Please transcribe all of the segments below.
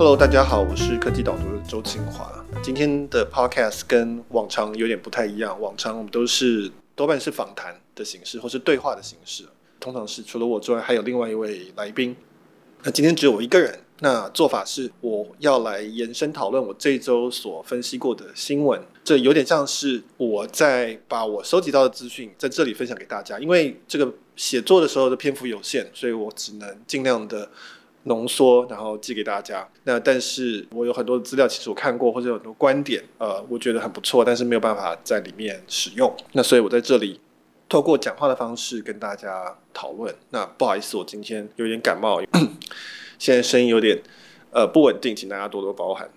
Hello，大家好，我是科技导读的周清华。今天的 Podcast 跟往常有点不太一样，往常我们都是多半是访谈的形式，或是对话的形式。通常是除了我之外，还有另外一位来宾。那今天只有我一个人。那做法是，我要来延伸讨论我这一周所分析过的新闻。这有点像是我在把我收集到的资讯在这里分享给大家。因为这个写作的时候的篇幅有限，所以我只能尽量的浓缩，然后寄给大家。那但是我有很多的资料，其实我看过，或者有很多观点，呃，我觉得很不错，但是没有办法在里面使用。那所以我在这里透过讲话的方式跟大家讨论。那不好意思，我今天有点感冒。现在声音有点呃不稳定，请大家多多包涵。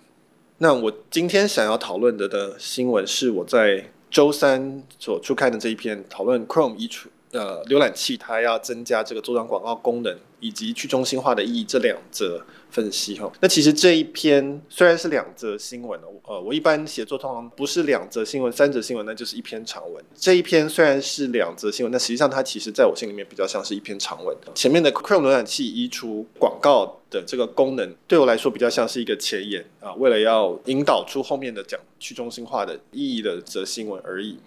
那我今天想要讨论的的新闻是我在周三所出刊的这一篇讨论 Chrome 移除呃浏览器它要增加这个做档广告功能以及去中心化的意义这两则。分析哈，那其实这一篇虽然是两则新闻，呃，我一般写作通常不是两则新闻、三则新闻，那就是一篇长文。这一篇虽然是两则新闻，但实际上它其实在我心里面比较像是一篇长文。前面的 Chrome 浏览器移除广告的这个功能，对我来说比较像是一个前言啊，为了要引导出后面的讲去中心化的意义的则新闻而已。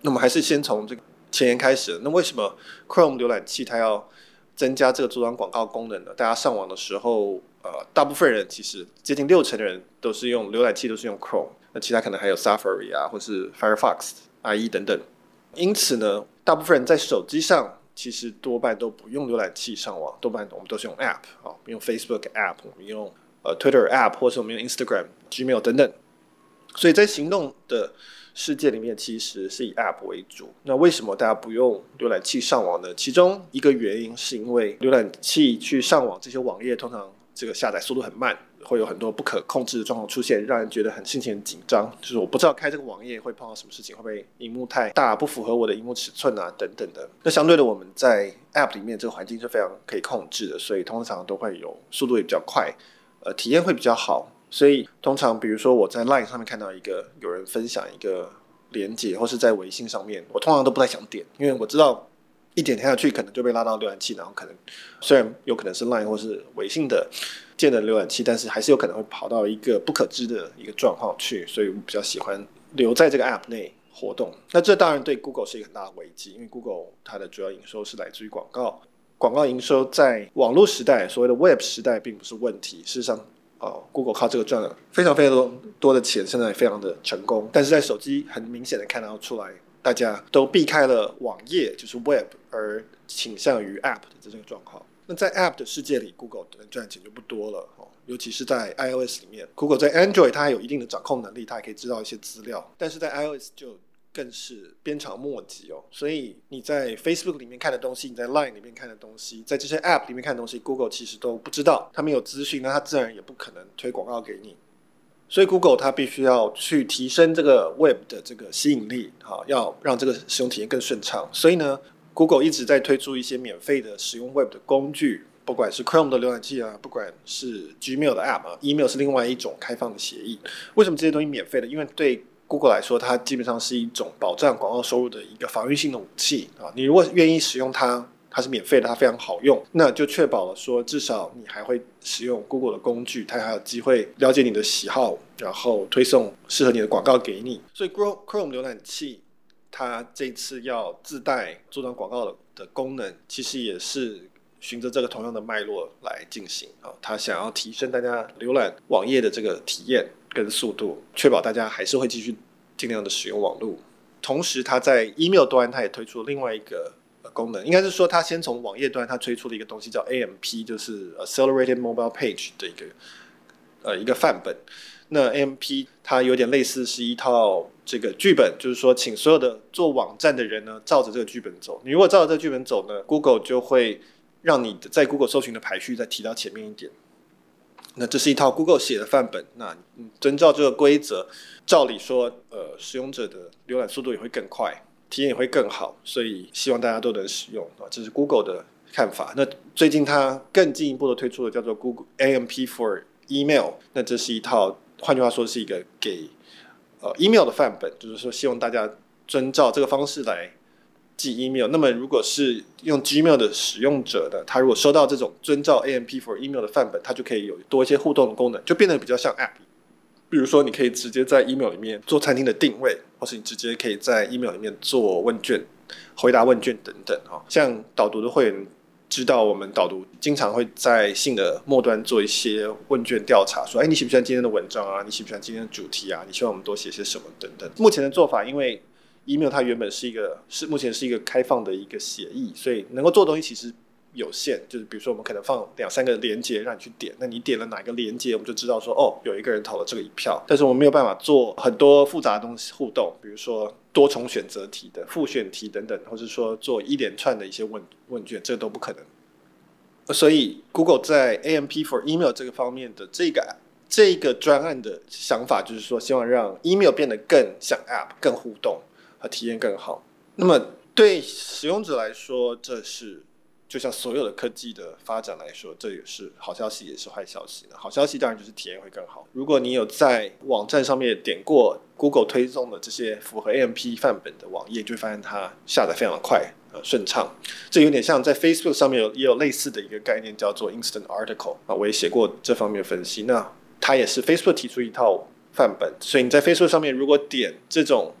那么还是先从这个前言开始。那为什么 Chrome 浏览器它要增加这个做档广告功能呢，大家上网的时候，呃，大部分人其实接近六成的人都是用浏览器，都是用 Chrome，那其他可能还有 Safari 啊，或是 Firefox、IE 等等。因此呢，大部分人在手机上其实多半都不用浏览器上网，多半我们都是用 App 啊，用 Facebook App，我们用呃 Twitter App，或是我们用 Instagram、Gmail 等等。所以在行动的世界里面其实是以 App 为主。那为什么大家不用浏览器上网呢？其中一个原因是因为浏览器去上网，这些网页通常这个下载速度很慢，会有很多不可控制的状况出现，让人觉得很心情很紧张。就是我不知道开这个网页会碰到什么事情，会不会荧幕太大，不符合我的荧幕尺寸啊，等等的。那相对的，我们在 App 里面这个环境是非常可以控制的，所以通常都会有速度也比较快，呃，体验会比较好。所以通常，比如说我在 Line 上面看到一个有人分享一个连接，或是在微信上面，我通常都不太想点，因为我知道一点下去可能就被拉到浏览器，然后可能虽然有可能是 Line 或是微信的建的浏览器，但是还是有可能会跑到一个不可知的一个状况去，所以我比较喜欢留在这个 App 内活动。那这当然对 Google 是一个很大的危机，因为 Google 它的主要营收是来自于广告，广告营收在网络时代，所谓的 Web 时代并不是问题，事实上。哦，Google 靠这个赚了非常非常多多的钱，现在也非常的成功。但是在手机很明显的看到出来，大家都避开了网页，就是 Web，而倾向于 App 的这个状况。那在 App 的世界里，Google 能赚钱就不多了哦，尤其是在 iOS 里面。Google 在 Android 它还有一定的掌控能力，它也可以知道一些资料，但是在 iOS 就。更是鞭长莫及哦，所以你在 Facebook 里面看的东西，你在 Line 里面看的东西，在这些 App 里面看的东西，Google 其实都不知道，它没有资讯，那它自然也不可能推广告给你。所以 Google 它必须要去提升这个 Web 的这个吸引力，好，要让这个使用体验更顺畅。所以呢，Google 一直在推出一些免费的使用 Web 的工具，不管是 Chrome 的浏览器啊，不管是 Gmail 的 App 啊，Email 是另外一种开放的协议。为什么这些东西免费的？因为对 Google 来说，它基本上是一种保障广告收入的一个防御性的武器啊！你如果愿意使用它，它是免费的，它非常好用，那就确保了说，至少你还会使用 Google 的工具，它还有机会了解你的喜好，然后推送适合你的广告给你。所以，Chrome Chrome 浏览器它这次要自带做档广告的的功能，其实也是循着这个同样的脉络来进行啊！它想要提升大家浏览网页的这个体验。跟速度，确保大家还是会继续尽量的使用网络。同时，它在 email 端，它也推出了另外一个功能，应该是说，它先从网页端，它推出了一个东西叫 AMP，就是 Accelerated Mobile Page 的一个呃一个范本。那 AMP 它有点类似是一套这个剧本，就是说，请所有的做网站的人呢，照着这个剧本走。你如果照着这个剧本走呢，Google 就会让你在 Google 搜寻的排序再提到前面一点。那这是一套 Google 写的范本，那遵照这个规则，照理说，呃，使用者的浏览速度也会更快，体验也会更好，所以希望大家都能使用啊，这是 Google 的看法。那最近它更进一步的推出了叫做 Google AMP for Email，那这是一套，换句话说是一个给呃 email 的范本，就是说希望大家遵照这个方式来寄 email。那么如果是用 Gmail 的使用者的，他如果收到这种遵照 AMP for email 的范本，他就可以有多一些互动的功能，就变得比较像 app。比如说，你可以直接在 email 里面做餐厅的定位，或是你直接可以在 email 里面做问卷、回答问卷等等。哈，像导读的会员。知道我们导读经常会在信的末端做一些问卷调查，说：“哎，你喜不喜欢今天的文章啊？你喜不喜欢今天的主题啊？你希望我们多写些什么等等。”目前的做法，因为 email 它原本是一个是目前是一个开放的一个协议，所以能够做的东西其实。有限，就是比如说我们可能放两三个连接让你去点，那你点了哪个连接，我们就知道说哦，有一个人投了这个一票。但是我们没有办法做很多复杂的东西互动，比如说多重选择题的复选题等等，或者说做一连串的一些问问卷，这个都不可能。所以 Google 在 AMP for Email 这个方面的这个这个专案的想法，就是说希望让 Email 变得更像 App，更互动体验更好。那么对使用者来说，这是。就像所有的科技的发展来说，这也是好消息，也是坏消息。好消息当然就是体验会更好。如果你有在网站上面点过 Google 推送的这些符合 AMP 范本的网页，就会发现它下载非常的快，呃，顺畅。这有点像在 Facebook 上面有也有类似的一个概念，叫做 Instant Article 啊，我也写过这方面分析。那它也是 Facebook 提出一套范本，所以你在 Facebook 上面如果点这种。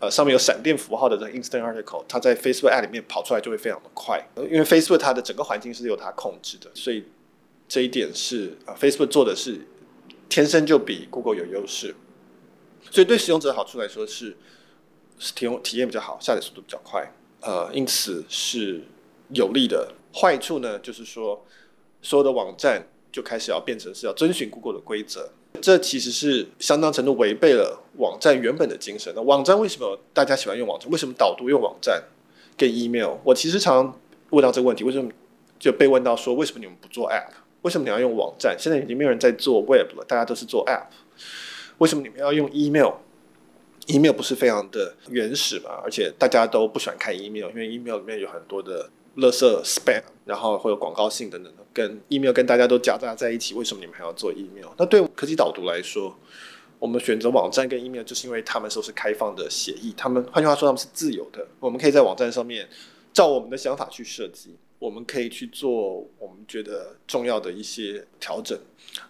呃，上面有闪电符号的这个 Instant Article，它在 Facebook Ad 里面跑出来就会非常的快，因为 Facebook 它的整个环境是由它控制的，所以这一点是啊，Facebook 做的是天生就比 Google 有优势，所以对使用者好处来说是是体体验比较好，下载速度比较快，呃，因此是有利的。坏处呢，就是说所有的网站就开始要变成是要遵循 Google 的规则。这其实是相当程度违背了网站原本的精神。那网站为什么大家喜欢用网站？为什么导读用网站跟 email？我其实常常问到这个问题：为什么就被问到说，为什么你们不做 app？为什么你要用网站？现在已经没有人在做 web 了，大家都是做 app。为什么你们要用 email？email 不是非常的原始嘛？而且大家都不喜欢看 email，因为 email 里面有很多的。垃圾 spam，然后会有广告性等等的，跟 email 跟大家都夹杂在一起。为什么你们还要做 email？那对科技导读来说，我们选择网站跟 email，就是因为他们都是开放的协议。他们换句话说，他们是自由的。我们可以在网站上面照我们的想法去设计，我们可以去做我们觉得重要的一些调整，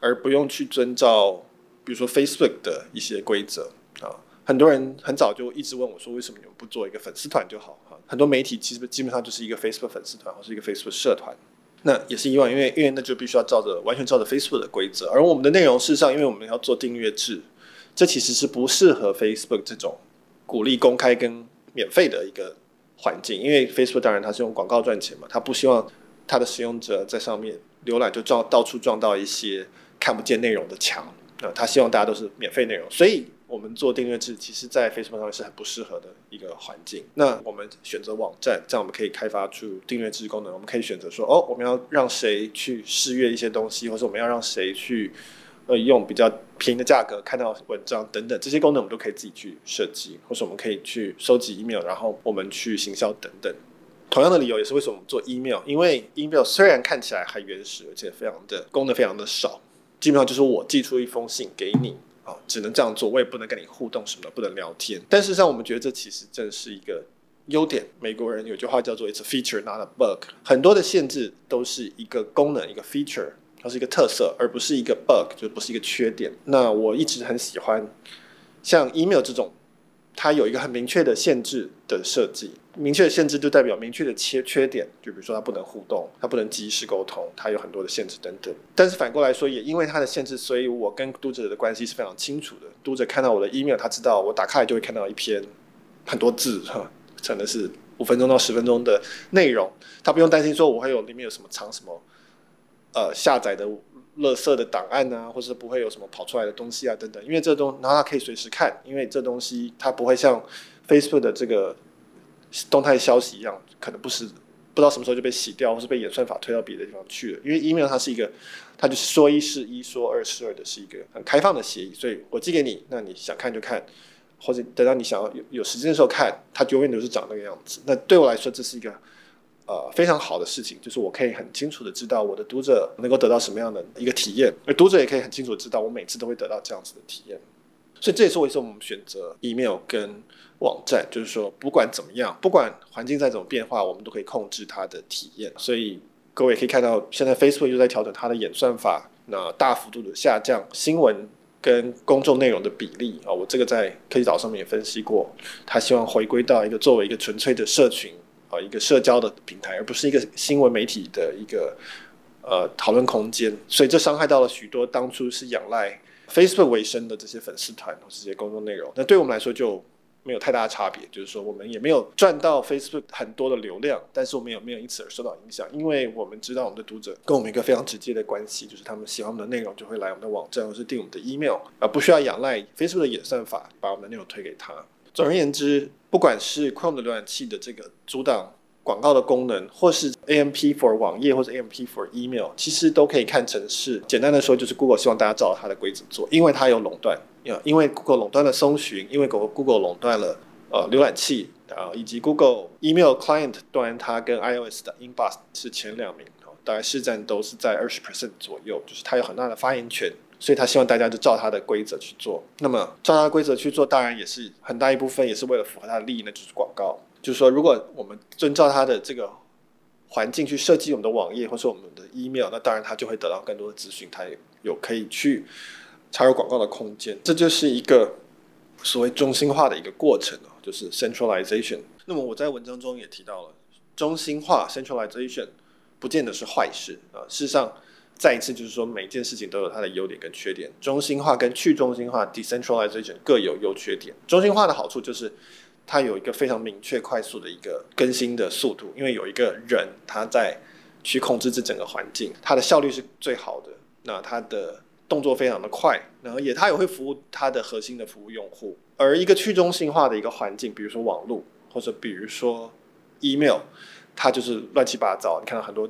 而不用去遵照，比如说 Facebook 的一些规则啊。很多人很早就一直问我说：“为什么你们不做一个粉丝团就好？”哈，很多媒体其实基本上就是一个 Facebook 粉丝团或是一个 Facebook 社团，那也是意外，因为因为那就必须要照着完全照着 Facebook 的规则，而我们的内容事实上，因为我们要做订阅制，这其实是不适合 Facebook 这种鼓励公开跟免费的一个环境，因为 Facebook 当然它是用广告赚钱嘛，它不希望它的使用者在上面浏览就撞到处撞到一些看不见内容的墙，啊，他希望大家都是免费内容，所以。我们做订阅制，其实，在 Facebook 上面是很不适合的一个环境。那我们选择网站，这样我们可以开发出订阅制功能。我们可以选择说，哦，我们要让谁去试阅一些东西，或者我们要让谁去，呃，用比较便宜的价格看到文章等等，这些功能我们都可以自己去设计，或者我们可以去收集 email，然后我们去行销等等。同样的理由也是为什么我们做 email，因为 email 虽然看起来还原始，而且非常的功能非常的少，基本上就是我寄出一封信给你。只能这样做，我也不能跟你互动什么的，不能聊天。但事实上，我们觉得这其实正是一个优点。美国人有句话叫做 "It's a feature, not a bug"。很多的限制都是一个功能，一个 feature，它是一个特色，而不是一个 bug，就不是一个缺点。那我一直很喜欢像 email 这种。它有一个很明确的限制的设计，明确的限制就代表明确的缺缺点，就比如说它不能互动，它不能即时沟通，它有很多的限制等等。但是反过来说，也因为它的限制，所以我跟读者的关系是非常清楚的。读者看到我的 email，他知道我打开来就会看到一篇很多字哈，可能是五分钟到十分钟的内容，他不用担心说我会有里面有什么藏什么，呃，下载的。垃圾的档案啊，或者不会有什么跑出来的东西啊，等等，因为这东，然后他可以随时看，因为这东西它不会像 Facebook 的这个动态消息一样，可能不是不知道什么时候就被洗掉，或是被演算法推到别的地方去了。因为 email 它是一个，它就是说一是一，说二是二的，是一个很开放的协议，所以我寄给你，那你想看就看，或者等到你想要有有时间的时候看，它永远都是长那个样子。那对我来说，这是一个。呃，非常好的事情，就是我可以很清楚的知道我的读者能够得到什么样的一个体验，而读者也可以很清楚知道我每次都会得到这样子的体验。所以这也是为什么我们选择 email 跟网站，就是说不管怎么样，不管环境再怎么变化，我们都可以控制它的体验。所以各位可以看到，现在 Facebook 又在调整它的演算法，那大幅度的下降新闻跟公众内容的比例啊。我这个在科技岛上面也分析过，他希望回归到一个作为一个纯粹的社群啊，一个社交的平台，而不是一个新闻媒体的一个呃讨论空间。所以这伤害到了许多当初是仰赖 Facebook 为生的这些粉丝团或这些公众内容。那对我们来说就。没有太大的差别，就是说我们也没有赚到 Facebook 很多的流量，但是我们也没有因此而受到影响，因为我们知道我们的读者跟我们一个非常直接的关系，就是他们喜欢我们的内容就会来我们的网站或是订我们的 email，而不需要仰赖 Facebook 的演算法把我们的内容推给他。总而言之，不管是 Chrome 的浏览器的这个阻挡广告的功能，或是 AMP for 网页或者 AMP for email，其实都可以看成是简单的说，就是 Google 希望大家照它的规则做，因为它有垄断。因为 Google 垄断了搜寻，因为 Google 垄断了呃浏览器啊，以及 Google Email Client 端，它跟 iOS 的 Inbox 是前两名，大概市占都是在二十 percent 左右，就是它有很大的发言权，所以他希望大家就照他的规则去做。那么照他的规则去做，当然也是很大一部分也是为了符合他的利益，那就是广告。就是说，如果我们遵照他的这个环境去设计我们的网页或是我们的 email，那当然他就会得到更多的资讯，他也有可以去。插入广告的空间，这就是一个所谓中心化的一个过程哦，就是 centralization。那么我在文章中也提到了，中心化 centralization 不见得是坏事啊。事实上，再一次就是说，每件事情都有它的优点跟缺点。中心化跟去中心化 decentralization 各有优缺点。中心化的好处就是它有一个非常明确、快速的一个更新的速度，因为有一个人他在去控制这整个环境，它的效率是最好的。那它的动作非常的快，然后也它也会服务它的核心的服务用户。而一个去中心化的一个环境，比如说网络，或者比如说 email，它就是乱七八糟。你看到很多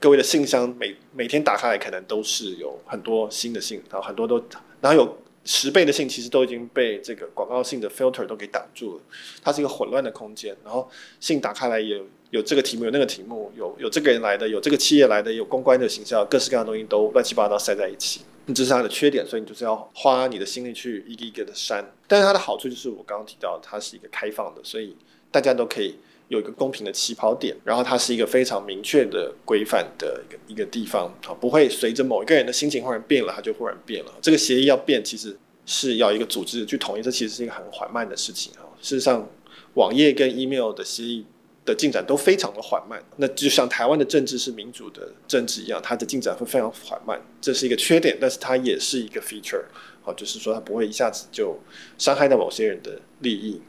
各位的信箱每每天打开来，可能都是有很多新的信，然后很多都，然后有十倍的信，其实都已经被这个广告性的 filter 都给挡住了。它是一个混乱的空间，然后信打开来也。有这个题目，有那个题目，有有这个人来的，有这个企业来的，有公关的形象，各式各样的东西都乱七八糟塞在一起，这是它的缺点，所以你就是要花你的心力去一个一个的删。但是它的好处就是我刚刚提到，它是一个开放的，所以大家都可以有一个公平的起跑点，然后它是一个非常明确的规范的一个一个地方啊，不会随着某一个人的心情忽然变了，它就忽然变了。这个协议要变，其实是要一个组织去统一，这其实是一个很缓慢的事情啊。事实上，网页跟 email 的协议。的进展都非常的缓慢，那就像台湾的政治是民主的政治一样，它的进展会非常缓慢，这是一个缺点，但是它也是一个 feature，好，就是说它不会一下子就伤害到某些人的利益。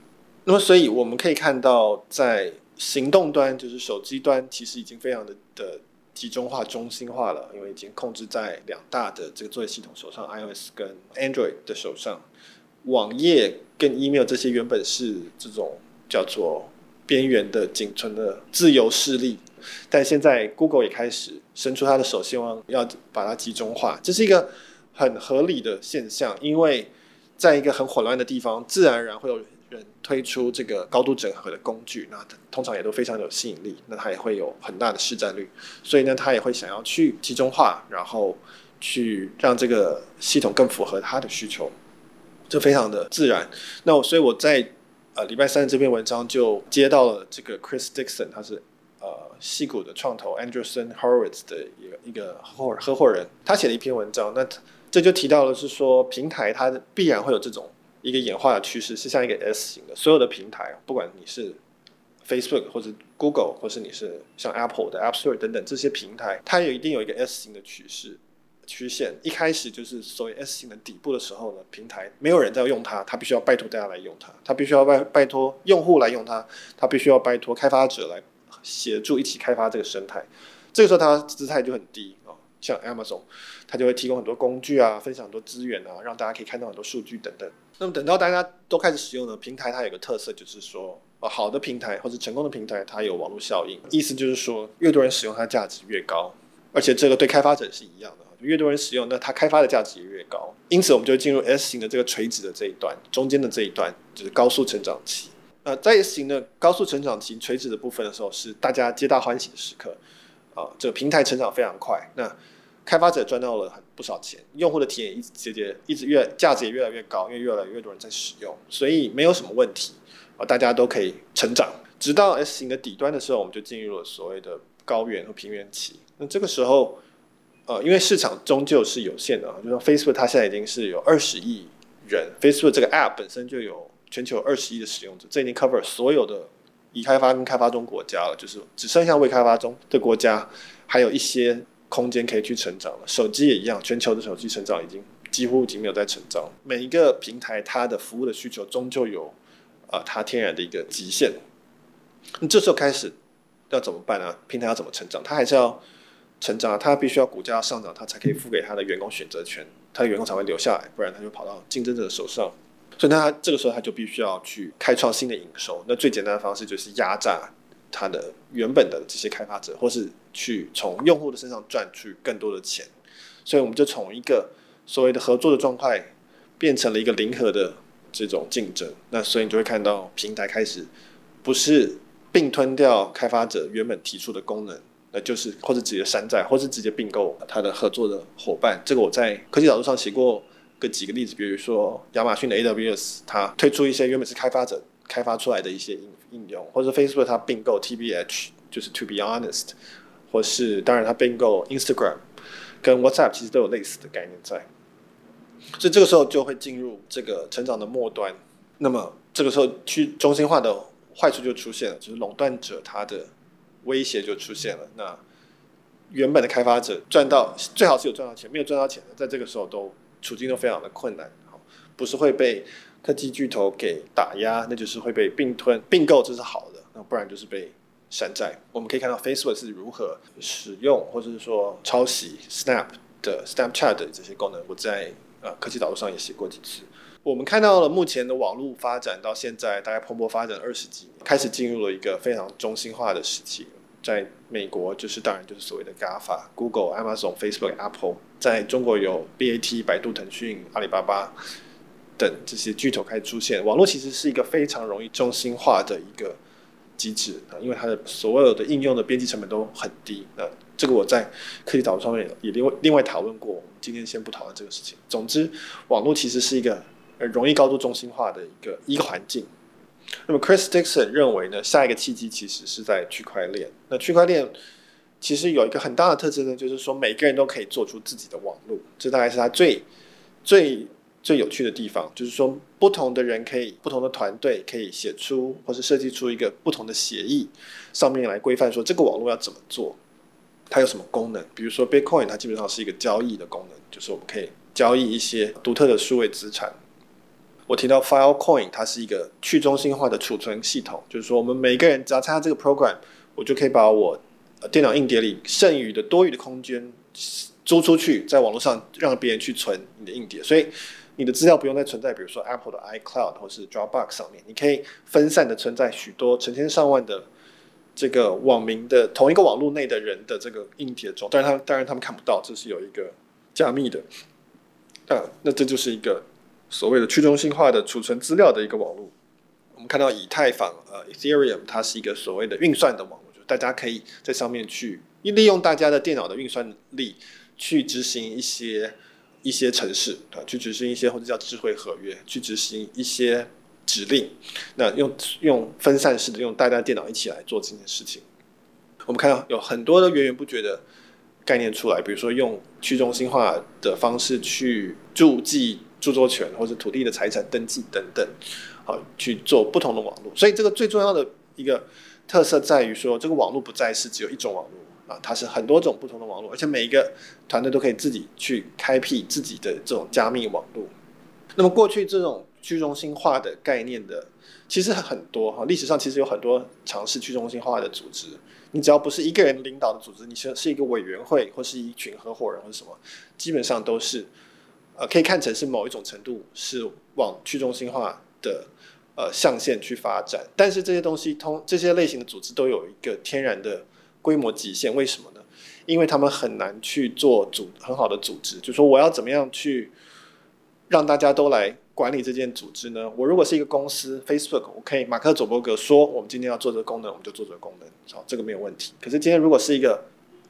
那么，所以我们可以看到，在行动端，就是手机端，其实已经非常的的集中化、中心化了，因为已经控制在两大的这个作业系统手上，iOS 跟 Android 的手上。网页跟 email 这些原本是这种叫做。边缘的仅存的自由势力，但现在 Google 也开始伸出他的手，希望要把它集中化，这是一个很合理的现象，因为在一个很混乱的地方，自然而然会有人推出这个高度整合的工具，那通常也都非常有吸引力，那它也会有很大的市占率，所以呢，他也会想要去集中化，然后去让这个系统更符合他的需求，这非常的自然。那我所以我在。呃，礼拜三的这篇文章就接到了这个 Chris Dixon，他是呃矽谷的创投 Anderson Horowitz 的一个一个合合伙人，他写了一篇文章，那这就提到了是说平台它必然会有这种一个演化的趋势，是像一个 S 型的，所有的平台，不管你是 Facebook 或者 Google，或是你是像 Apple 的 App Store 等等这些平台，它有一定有一个 S 型的趋势。曲线一开始就是所谓 S 型的底部的时候呢，平台没有人在用它，它必须要拜托大家来用它，它必须要拜拜托用户来用它，它必须要拜托开发者来协助一起开发这个生态。这个时候它姿态就很低，像 Amazon，它就会提供很多工具啊，分享很多资源啊，让大家可以看到很多数据等等。那么等到大家都开始使用呢，平台它有个特色就是说，呃好的平台或者成功的平台，它有网络效应，意思就是说，越多人使用它，价值越高，而且这个对开发者是一样的。越多人使用，那它开发的价值也越高。因此，我们就进入 S 型的这个垂直的这一段，中间的这一段就是高速成长期。呃，在 S 型的高速成长期垂直的部分的时候，是大家皆大欢喜的时刻。啊、这个平台成长非常快，那开发者赚到了很不少钱，用户的体验一直节节一直越价值也越来越高，因为越来越多人在使用，所以没有什么问题。啊，大家都可以成长。直到 S 型的底端的时候，我们就进入了所谓的高原和平原期。那这个时候，呃，因为市场终究是有限的啊，就说 Facebook 它现在已经是有二十亿人，Facebook 这个 App 本身就有全球二十亿的使用者，这已经 cover 所有的已开发跟开发中国家了，就是只剩下未开发中的国家还有一些空间可以去成长了。手机也一样，全球的手机成长已经几乎已经没有在成长。每一个平台它的服务的需求终究有啊、它天然的一个极限。那这时候开始要怎么办呢？平台要怎么成长？它还是要成长啊，它必须要股价要上涨，它才可以付给它的员工选择权，它的员工才会留下来，不然它就跑到竞争者手上。所以那他这个时候他就必须要去开创新的营收。那最简单的方式就是压榨他的原本的这些开发者，或是去从用户的身上赚取更多的钱。所以我们就从一个所谓的合作的状态，变成了一个零和的这种竞争。那所以你就会看到平台开始不是。并吞掉开发者原本提出的功能，那就是或者直接山寨，或是直接并购他的合作的伙伴。这个我在科技导读上写过个几个例子，比如说亚马逊的 AWS，它推出一些原本是开发者开发出来的一些应应用，或者 Facebook 它并购 TBH，就是 To Be Honest，或是当然它并购 Instagram，跟 WhatsApp 其实都有类似的概念在。所以这个时候就会进入这个成长的末端。那么这个时候去中心化的。坏处就出现了，就是垄断者他的威胁就出现了。那原本的开发者赚到最好是有赚到钱，没有赚到钱的，在这个时候都处境都非常的困难。好，不是会被科技巨头给打压，那就是会被并吞并购，这是好的。那不然就是被山寨。我们可以看到 Facebook 是如何使用或者是说抄袭 Snap 的 Snapchat 的这些功能。我在呃科技导路上也写过几次。我们看到了目前的网络发展到现在大概蓬勃发展二十几年，开始进入了一个非常中心化的时期。在美国，就是当然就是所谓的 GAFA，Google、Amazon、Facebook、Apple；在中国有 BAT、百度、腾讯、阿里巴巴等这些巨头开始出现。网络其实是一个非常容易中心化的一个机制啊，因为它的所有的应用的边际成本都很低。那这个我在科技导上面也另外另外讨论过，我们今天先不讨论这个事情。总之，网络其实是一个。而容易高度中心化的一个一个环境。那么，Chris Dixon 认为呢，下一个契机其实是在区块链。那区块链其实有一个很大的特征呢，就是说每个人都可以做出自己的网络，这大概是他最最最有趣的地方。就是说，不同的人可以，不同的团队可以写出或是设计出一个不同的协议，上面来规范说这个网络要怎么做，它有什么功能。比如说，Bitcoin 它基本上是一个交易的功能，就是我们可以交易一些独特的数位资产。我提到 Filecoin，它是一个去中心化的储存系统，就是说我们每个人只要参加这个 program，我就可以把我电脑硬碟里剩余的多余的空间租出去，在网络上让别人去存你的硬碟，所以你的资料不用再存在，比如说 Apple 的 iCloud 或是 Dropbox 上面，你可以分散的存在许多成千上万的这个网民的同一个网络内的人的这个硬碟中，当然他当然他们看不到，这是有一个加密的，啊，那这就是一个。所谓的去中心化的储存资料的一个网络，我们看到以太坊呃 Ethereum，它是一个所谓的运算的网络，就大家可以在上面去利用大家的电脑的运算力去执行一些一些程式啊，去执行一些或者叫智慧合约，去执行一些指令。那用用分散式的用大家电脑一起来做这件事情。我们看到有很多的源源不绝的概念出来，比如说用去中心化的方式去注记。著作权或者土地的财产登记等等，好去做不同的网络。所以这个最重要的一个特色在于说，这个网络不再是只有一种网络啊，它是很多种不同的网络，而且每一个团队都可以自己去开辟自己的这种加密网络。那么过去这种去中心化的概念的，其实很多哈，历史上其实有很多尝试去中心化的组织。你只要不是一个人领导的组织，你是是一个委员会或是一群合伙人或者什么，基本上都是。呃，可以看成是某一种程度是往去中心化的呃象限去发展，但是这些东西通这些类型的组织都有一个天然的规模极限，为什么呢？因为他们很难去做组很好的组织，就说我要怎么样去让大家都来管理这件组织呢？我如果是一个公司，Facebook，我可以马克·佐伯格说我们今天要做这个功能，我们就做这个功能，好，这个没有问题。可是今天如果是一个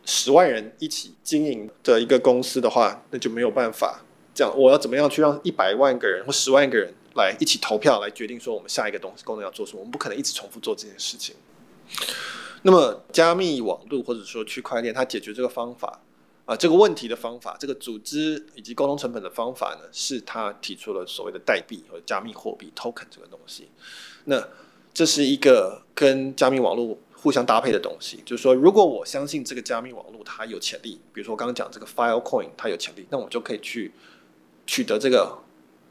十万人一起经营的一个公司的话，那就没有办法。讲我要怎么样去让一百万个人或十万个人来一起投票来决定说我们下一个东西功能要做什么，我们不可能一直重复做这件事情。那么加密网络或者说区块链，它解决这个方法啊、这个问题的方法，这个组织以及沟通成本的方法呢，是它提出了所谓的代币和加密货币 token 这个东西。那这是一个跟加密网络互相搭配的东西，就是说，如果我相信这个加密网络它有潜力，比如说我刚刚讲这个 Filecoin 它有潜力，那我就可以去取得这个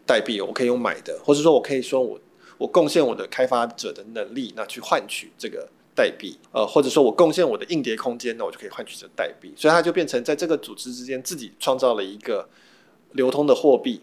代币，我可以用买的，或者说我可以说我我贡献我的开发者的能力，那去换取这个代币，呃，或者说我贡献我的硬碟空间，那我就可以换取这代币，所以它就变成在这个组织之间自己创造了一个流通的货币。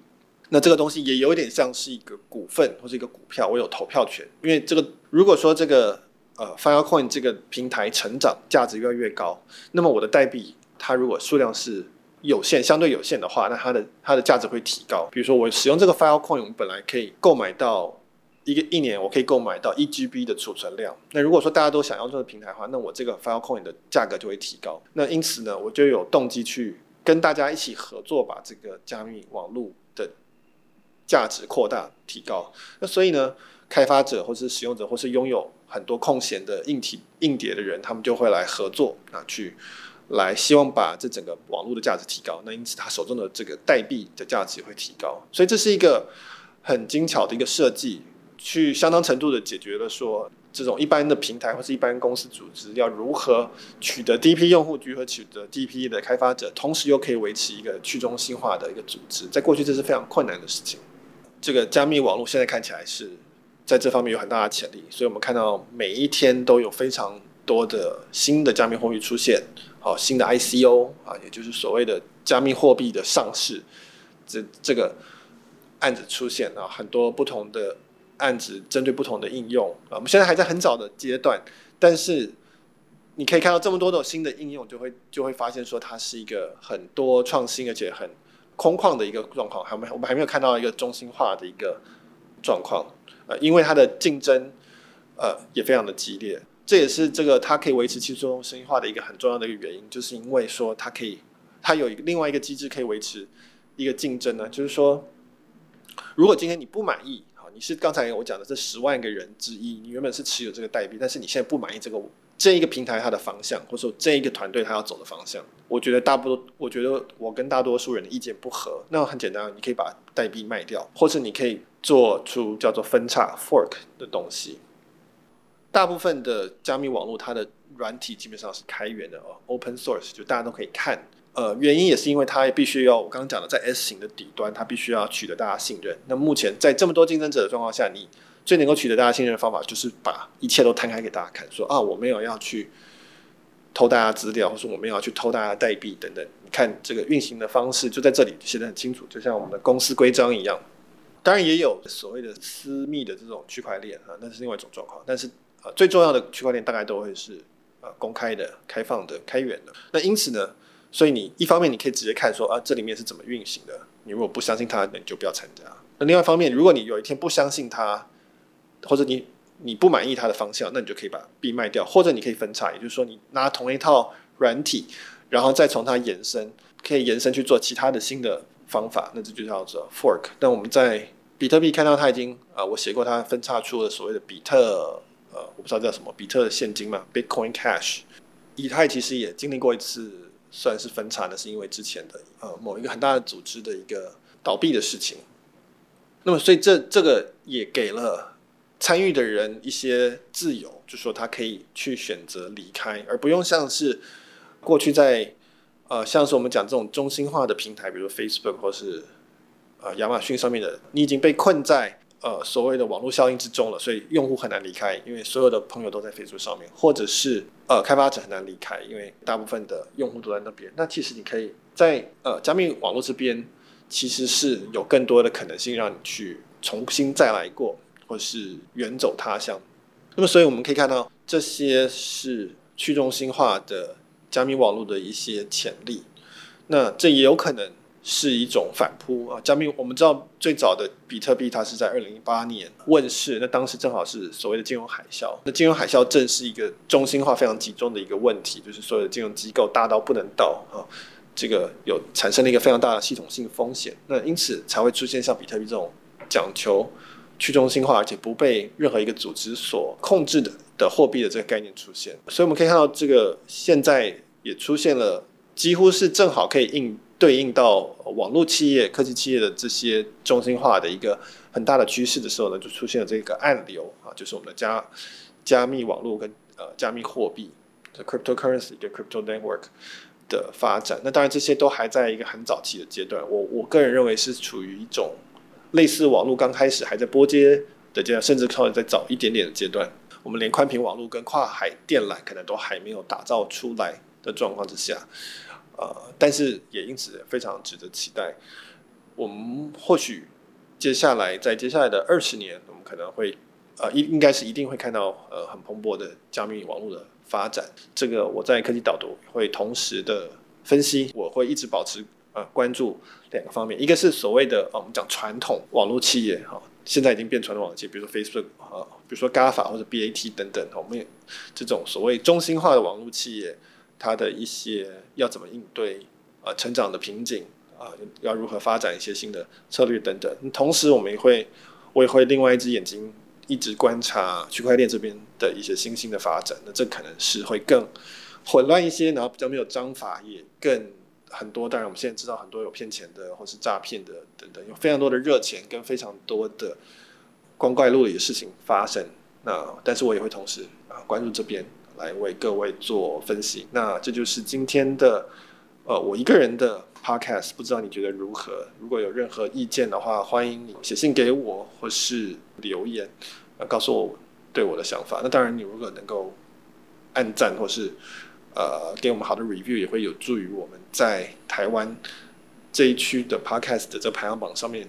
那这个东西也有点像是一个股份或者一个股票，我有投票权。因为这个，如果说这个呃 Filecoin 这个平台成长，价值越来越高，那么我的代币它如果数量是有限，相对有限的话，那它的它的价值会提高。比如说我使用这个 Filecoin，我本来可以购买到一个一年，我可以购买到一 GB 的储存量。那如果说大家都想要这个平台的话，那我这个 Filecoin 的价格就会提高。那因此呢，我就有动机去跟大家一起合作，把这个加密网络的价值扩大提高，那所以呢，开发者或是使用者或是拥有很多空闲的硬体硬碟的人，他们就会来合作啊，去来希望把这整个网络的价值提高。那因此他手中的这个代币的价值会提高，所以这是一个很精巧的一个设计，去相当程度的解决了说这种一般的平台或是一般公司组织要如何取得第一批用户，如何取得第一批的开发者，同时又可以维持一个去中心化的一个组织，在过去这是非常困难的事情。这个加密网络现在看起来是在这方面有很大的潜力，所以我们看到每一天都有非常多的新的加密货币出现，好，新的 ICO 啊，也就是所谓的加密货币的上市，这这个案子出现啊，很多不同的案子针对不同的应用啊，我们现在还在很早的阶段，但是你可以看到这么多的新的应用，就会就会发现说它是一个很多创新而且很。空旷的一个状况，还没我们还没有看到一个中心化的一个状况，呃，因为它的竞争，呃，也非常的激烈，这也是这个它可以维持去中心化的一个很重要的一个原因，就是因为说它可以，它有一个另外一个机制可以维持一个竞争呢，就是说，如果今天你不满意，好，你是刚才我讲的这十万个人之一，你原本是持有这个代币，但是你现在不满意这个。这一个平台它的方向，或者说这一个团队它要走的方向，我觉得大部分，我觉得我跟大多数人的意见不合。那很简单，你可以把代币卖掉，或者你可以做出叫做分叉 （fork） 的东西。大部分的加密网络它的软体基本上是开源的哦，open source，就大家都可以看。呃，原因也是因为它必须要我刚刚讲的，在 S 型的底端，它必须要取得大家信任。那目前在这么多竞争者的状况下，你最能够取得大家信任的方法，就是把一切都摊开给大家看，说啊，我没有要去偷大家资料，或者说我没有要去偷大家代币等等。你看这个运行的方式就在这里写得很清楚，就像我们的公司规章一样。当然也有所谓的私密的这种区块链啊，那是另外一种状况。但是啊，最重要的区块链大概都会是呃公开的、开放的、开源的。那因此呢，所以你一方面你可以直接看说啊，这里面是怎么运行的。你如果不相信它，那你就不要参加。那另外一方面，如果你有一天不相信它，或者你你不满意它的方向，那你就可以把币卖掉，或者你可以分叉，也就是说你拿同一套软体，然后再从它延伸，可以延伸去做其他的新的方法，那这就叫做 fork。但我们在比特币看到它已经啊、我写过它分叉出了所谓的比特呃，我不知道叫什么比特现金嘛，Bitcoin Cash。以太其实也经历过一次算是分叉，那是因为之前的呃某一个很大的组织的一个倒闭的事情。那么所以这这个也给了。参与的人一些自由，就说他可以去选择离开，而不用像是过去在呃，像是我们讲这种中心化的平台，比如 Facebook 或是呃亚马逊上面的，你已经被困在呃所谓的网络效应之中了，所以用户很难离开，因为所有的朋友都在 Facebook 上面，或者是呃开发者很难离开，因为大部分的用户都在那边。那其实你可以在呃加密网络这边，其实是有更多的可能性让你去重新再来过。或是远走他乡，那么所以我们可以看到，这些是去中心化的加密网络的一些潜力。那这也有可能是一种反扑啊！加密我们知道最早的比特币它是在二零一八年问世，那当时正好是所谓的金融海啸。那金融海啸正是一个中心化非常集中的一个问题，就是所有的金融机构大到不能倒啊，这个有产生了一个非常大的系统性风险。那因此才会出现像比特币这种讲求。去中心化而且不被任何一个组织所控制的的货币的这个概念出现。所以我们可以看到，这个现在也出现了，几乎是正好可以应对应到网络企业、科技企业的这些中心化的一个很大的趋势的时候呢，就出现了这个暗流啊，就是我们的加加密网络跟呃加密货币的 cryptocurrency 跟 crypto network。的发展，那当然这些都还在一个很早期的阶段。我我个人认为是处于一种类似网络刚开始还在波接的阶段，甚至稍微再早一点点的阶段。我们连宽频网络跟跨海电缆可能都还没有打造出来的状况之下，呃，但是也因此非常值得期待。我们或许接下来在接下来的二十年，我们可能会呃应应该是一定会看到呃很蓬勃的加密网络的。发展这个，我在科技导读会同时的分析，我会一直保持呃关注两个方面，一个是所谓的、哦、我们讲传统网络企业哈、现在已经变传统网络企业，比如说 Facebook 啊、比如说 GAFA 或者 BAT 等等，我们这种所谓中心化的网络企业，它的一些要怎么应对呃成长的瓶颈啊、要如何发展一些新的策略等等，同时我们也会我也会另外一只眼睛。一直观察区块链这边的一些新兴的发展，那这可能是会更混乱一些，然后比较没有章法，也更很多。当然，我们现在知道很多有骗钱的，或是诈骗的等等，有非常多的热钱跟非常多的光怪陆离的事情发生。那但是我也会同时啊关注这边来为各位做分析。那这就是今天的呃我一个人的。Podcast 不知道你觉得如何？如果有任何意见的话，欢迎你写信给我，或是留言，呃，告诉我对我的想法。那当然，你如果能够按赞或是呃给我们好的 review，也会有助于我们在台湾这一区的 Podcast 的这排行榜上面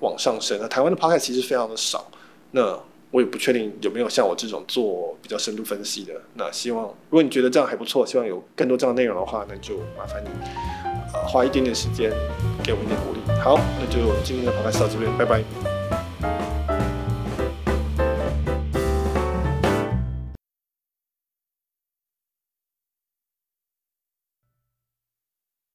往上升。那台湾的 Podcast 其实非常的少，那我也不确定有没有像我这种做比较深度分析的。那希望如果你觉得这样还不错，希望有更多这样的内容的话，那就麻烦你。花一点点时间给我们一点鼓励。好，那就今天的 p o d 到这边，拜拜。